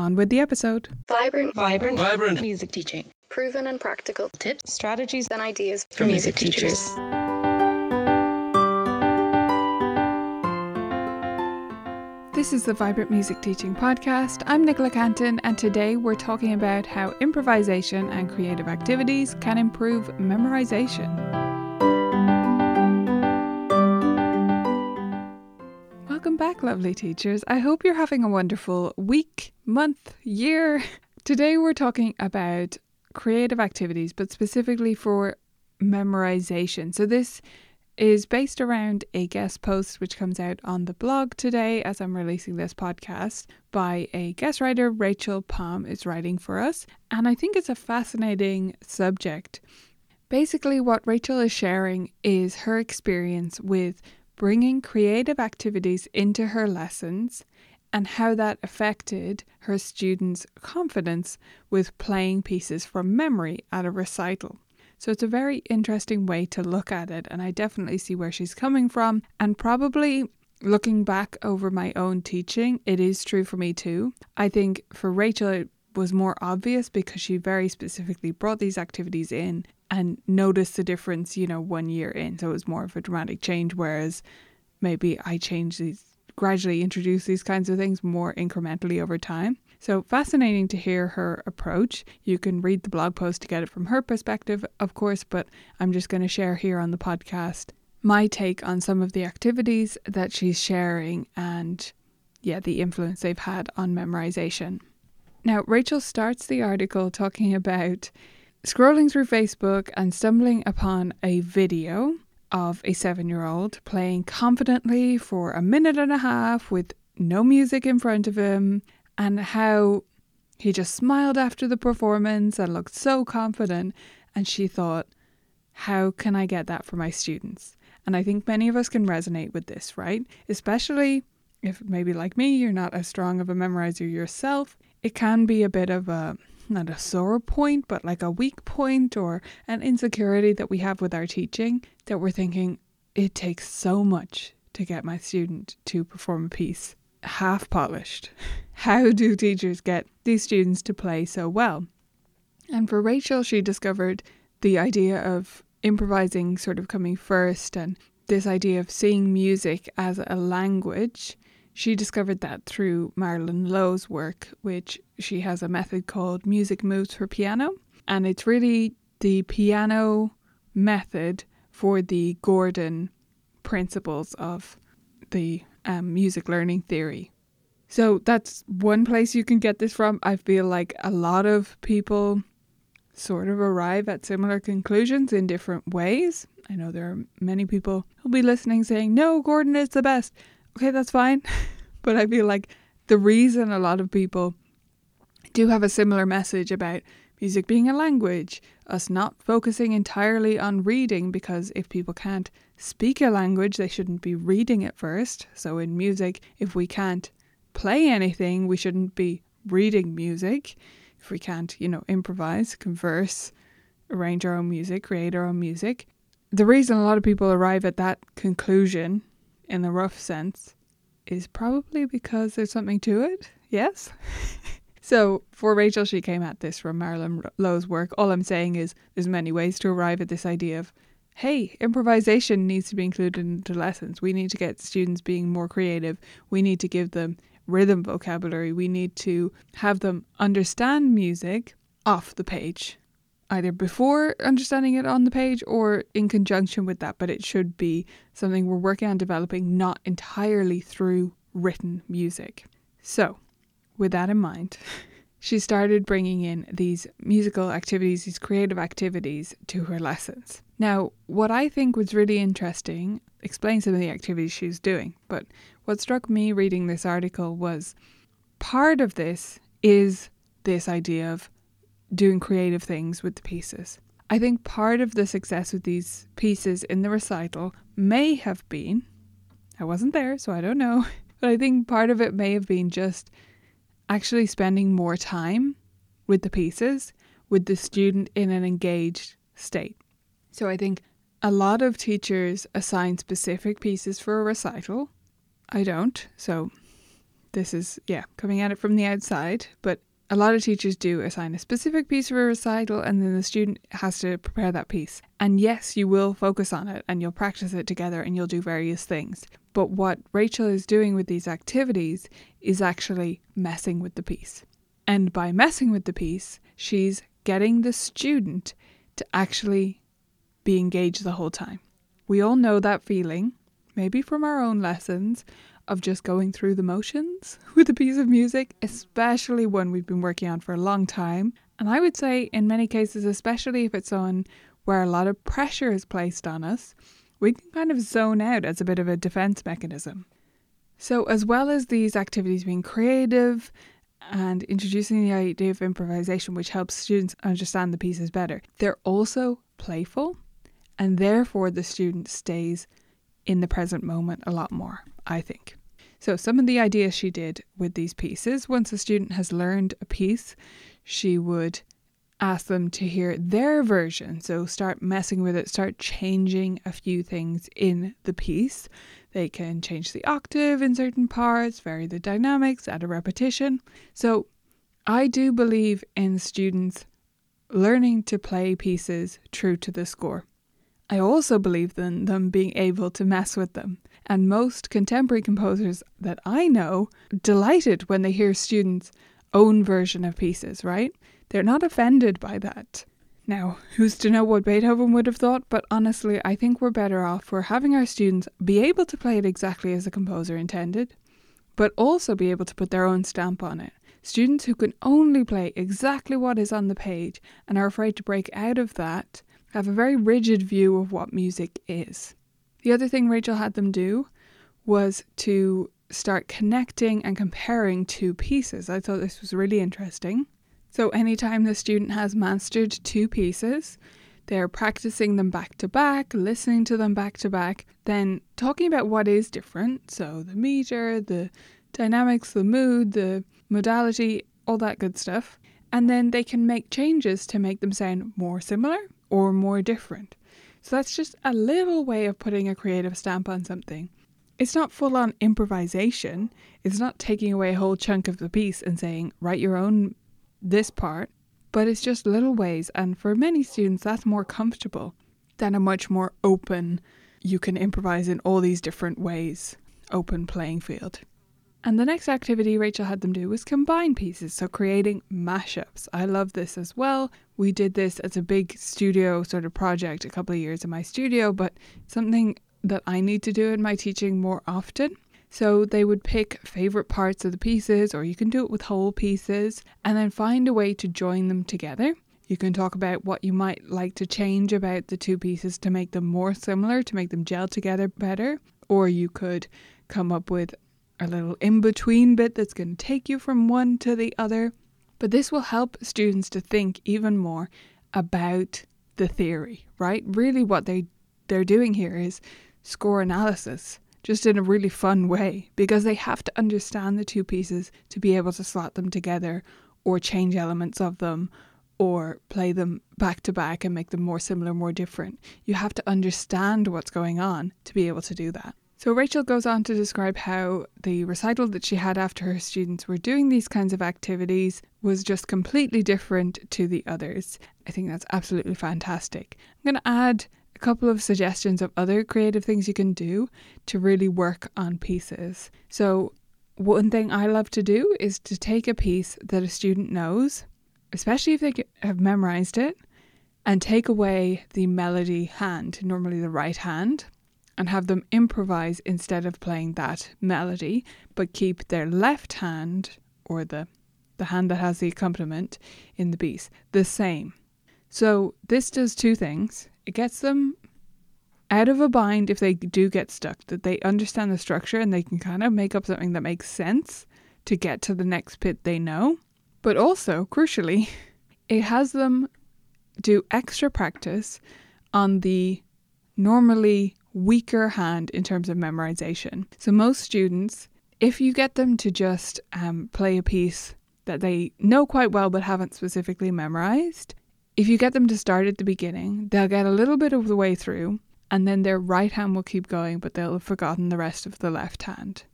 On with the episode. Vibrant, Vibrant, vibrant. music teaching. proven and practical Tips, strategies and ideas for music teachers. This is the Vibrant Music Teaching Podcast. I'm Nicola Cantan, and today we're talking about how improvisation and creative activities can improve memorization. Back, lovely teachers. I hope you're having a wonderful week, month, year. Today we're talking about creative activities, but specifically for memorization. So, this is based around a guest post which comes out on the blog today as I'm releasing this podcast by a guest writer, Rachel Palm, is writing for us. And I think it's a fascinating subject. Basically, what Rachel is sharing is her experience with bringing creative activities into her lessons and how that affected her students' confidence with playing pieces from memory at a recital. So it's a very interesting way to look at it, and I definitely see where she's coming from. And probably looking back over my own teaching, it is true for me too. I think for Rachel, it was more obvious because she very specifically brought these activities in and noticed the difference, you know, one year in. So it was more of a dramatic change, whereas maybe I changed these, gradually introduce these kinds of things more incrementally over time. So fascinating to hear her approach. You can read the blog post to get it from her perspective, of course, but I'm just going to share here on the podcast my take on some of the activities that she's sharing and, yeah, the influence they've had on memorization. Now, Rachel starts the article talking about scrolling through Facebook and stumbling upon a video of a seven year old playing confidently for a minute and a half with no music in front of him and how he just smiled after the performance and looked so confident. And she thought, how can I get that for my students? And I think many of us can resonate with this, right? Especially if maybe like me, you're not as strong of a memorizer yourself. It can be a bit of a not a sore point, but like a weak point or an insecurity that we have with our teaching that we're thinking it takes so much to get my student to perform a piece half polished. How do teachers get these students to play so well? And for Rachel, she discovered the idea of improvising sort of coming first and this idea of seeing music as a language. She discovered that through Marilyn Lowe's work, which she has a method called Music Moves for Piano. And it's really the piano method for the Gordon principles of the um, music learning theory. So that's one place you can get this from. I feel like a lot of people sort of arrive at similar conclusions in different ways. I know there are many people who'll be listening saying, no, Gordon is the best. Okay, that's fine. but I feel like the reason a lot of people do have a similar message about music being a language, us not focusing entirely on reading, because if people can't speak a language, they shouldn't be reading it first. So in music, if we can't play anything, we shouldn't be reading music. If we can't, you know, improvise, converse, arrange our own music, create our own music. The reason a lot of people arrive at that conclusion in the rough sense is probably because there's something to it. Yes? so for Rachel, she came at this from Marilyn Lowe's work. All I'm saying is there's many ways to arrive at this idea of hey, improvisation needs to be included into lessons. We need to get students being more creative. We need to give them rhythm vocabulary. We need to have them understand music off the page. Either before understanding it on the page or in conjunction with that, but it should be something we're working on developing, not entirely through written music. So, with that in mind, she started bringing in these musical activities, these creative activities to her lessons. Now, what I think was really interesting, explain some of the activities she was doing, but what struck me reading this article was part of this is this idea of doing creative things with the pieces. I think part of the success with these pieces in the recital may have been, I wasn't there, so I don't know, but I think part of it may have been just actually spending more time with the pieces, with the student in an engaged state. So I think a lot of teachers assign specific pieces for a recital. I don't, so this is, yeah, coming at it from the outside, but a lot of teachers do assign a specific piece for a recital and then the student has to prepare that piece. And yes, you will focus on it and you'll practice it together and you'll do various things. But what Rachel is doing with these activities is actually messing with the piece. And by messing with the piece, she's getting the student to actually be engaged the whole time. We all know that feeling, maybe from our own lessons, of just going through the motions with a piece of music, especially one we've been working on for a long time. And I would say, in many cases, especially if it's on where a lot of pressure is placed on us, we can kind of zone out as a bit of a defense mechanism. So, as well as these activities being creative and introducing the idea of improvisation, which helps students understand the pieces better, they're also playful, and therefore the student stays in the present moment a lot more, I think. So, some of the ideas she did with these pieces once a student has learned a piece, she would ask them to hear their version. So, start messing with it, start changing a few things in the piece. They can change the octave in certain parts, vary the dynamics, add a repetition. So, I do believe in students learning to play pieces true to the score. I also believe in them being able to mess with them. And most contemporary composers that I know delighted when they hear students' own version of pieces, right? They're not offended by that. Now, who's to know what Beethoven would have thought? But honestly, I think we're better off for having our students be able to play it exactly as the composer intended, but also be able to put their own stamp on it. Students who can only play exactly what is on the page and are afraid to break out of that have a very rigid view of what music is. The other thing Rachel had them do was to start connecting and comparing two pieces. I thought this was really interesting. So, anytime the student has mastered two pieces, they're practicing them back to back, listening to them back to back, then talking about what is different. So, the meter, the dynamics, the mood, the modality, all that good stuff. And then they can make changes to make them sound more similar or more different. So that's just a little way of putting a creative stamp on something. It's not full on improvisation. It's not taking away a whole chunk of the piece and saying, write your own this part, but it's just little ways. And for many students, that's more comfortable than a much more open, you can improvise in all these different ways, open playing field. And the next activity Rachel had them do was combine pieces, so creating mashups. I love this as well. We did this as a big studio sort of project a couple of years in my studio, but something that I need to do in my teaching more often. So they would pick favorite parts of the pieces, or you can do it with whole pieces, and then find a way to join them together. You can talk about what you might like to change about the two pieces to make them more similar, to make them gel together better, or you could come up with a little in between bit that's going to take you from one to the other. But this will help students to think even more about the theory, right? Really, what they, they're doing here is score analysis, just in a really fun way, because they have to understand the two pieces to be able to slot them together or change elements of them or play them back to back and make them more similar, more different. You have to understand what's going on to be able to do that. So Rachel goes on to describe how the recital that she had after her students were doing these kinds of activities was just completely different to the others. I think that's absolutely fantastic. I'm going to add a couple of suggestions of other creative things you can do to really work on pieces. So one thing I love to do is to take a piece that a student knows, especially if they have memorized it, and take away the melody hand, normally the right hand, and have them improvise instead of playing that melody, but keep their left hand or the the hand that has the accompaniment in the piece the same. So this does two things. It gets them out of a bind if they do get stuck, that they understand the structure and they can kind of make up something that makes sense to get to the next bit they know. But also, crucially, it has them do extra practice on the normally weaker hand in terms of memorization. So, most students, if you get them to just um, play a piece that they know quite well but haven't specifically memorized, if you get them to start at the beginning, they'll get a little bit of the way through and then their right hand will keep going, but they'll have forgotten the rest of the left hand.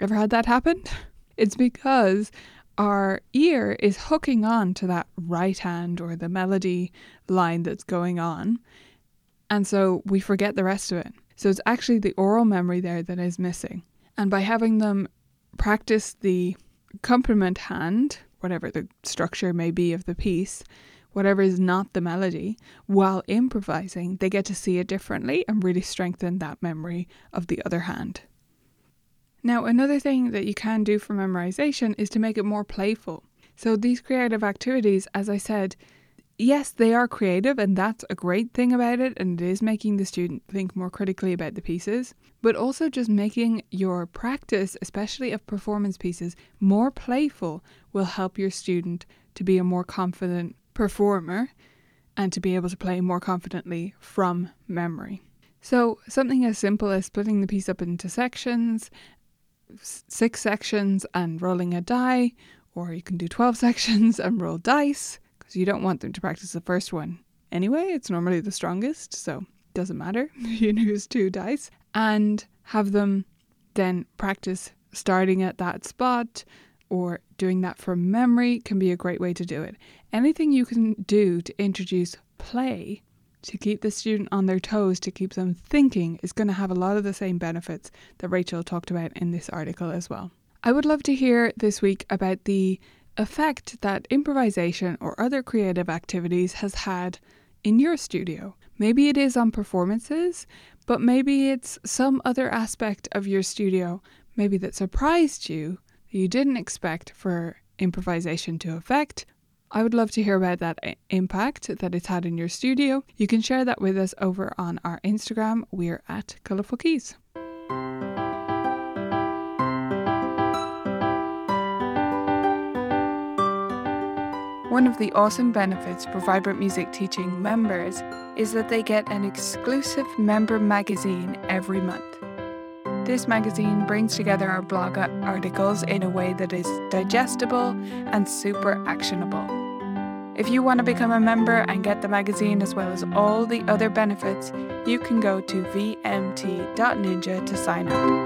Ever had that happen? It's because our ear is hooking on to that right hand or the melody line that's going on. And so we forget the rest of it. So it's actually the aural memory there that is missing. And by having them practice the accompaniment hand, whatever the structure may be of the piece, whatever is not the melody, while improvising, they get to see it differently and really strengthen that memory of the other hand. Now, another thing that you can do for memorization is to make it more playful. So, these creative activities, as I said, yes, they are creative, and that's a great thing about it, and it is making the student think more critically about the pieces, but also just making your practice, especially of performance pieces, more playful will help your student to be a more confident performer and to be able to play more confidently from memory. So, something as simple as splitting the piece up into sections six sections and rolling a die, or you can do 12 sections and roll dice because you don't want them to practice the first one. Anyway, it's normally the strongest, so it doesn't matter. you use two dice and have them then practice starting at that spot or doing that from memory can be a great way to do it. Anything you can do to introduce play to keep the student on their toes, to keep them thinking, is going to have a lot of the same benefits that Rachel talked about in this article as well. I would love to hear this week about the effect that improvisation or other creative activities has had in your studio. Maybe it is on performances, but maybe it's some other aspect of your studio, maybe that surprised you, that you didn't expect for improvisation to affect, I would love to hear about that impact that it's had in your studio. You can share that with us over on our Instagram. We're at Colourful Keys. One of the awesome benefits for Vibrant Music Teaching members is that they get an exclusive member magazine every month. This magazine brings together our blog articles in a way that is digestible and super actionable. If you want to become a member and get the magazine as well as all the other benefits, you can go to vmt.ninja to sign up.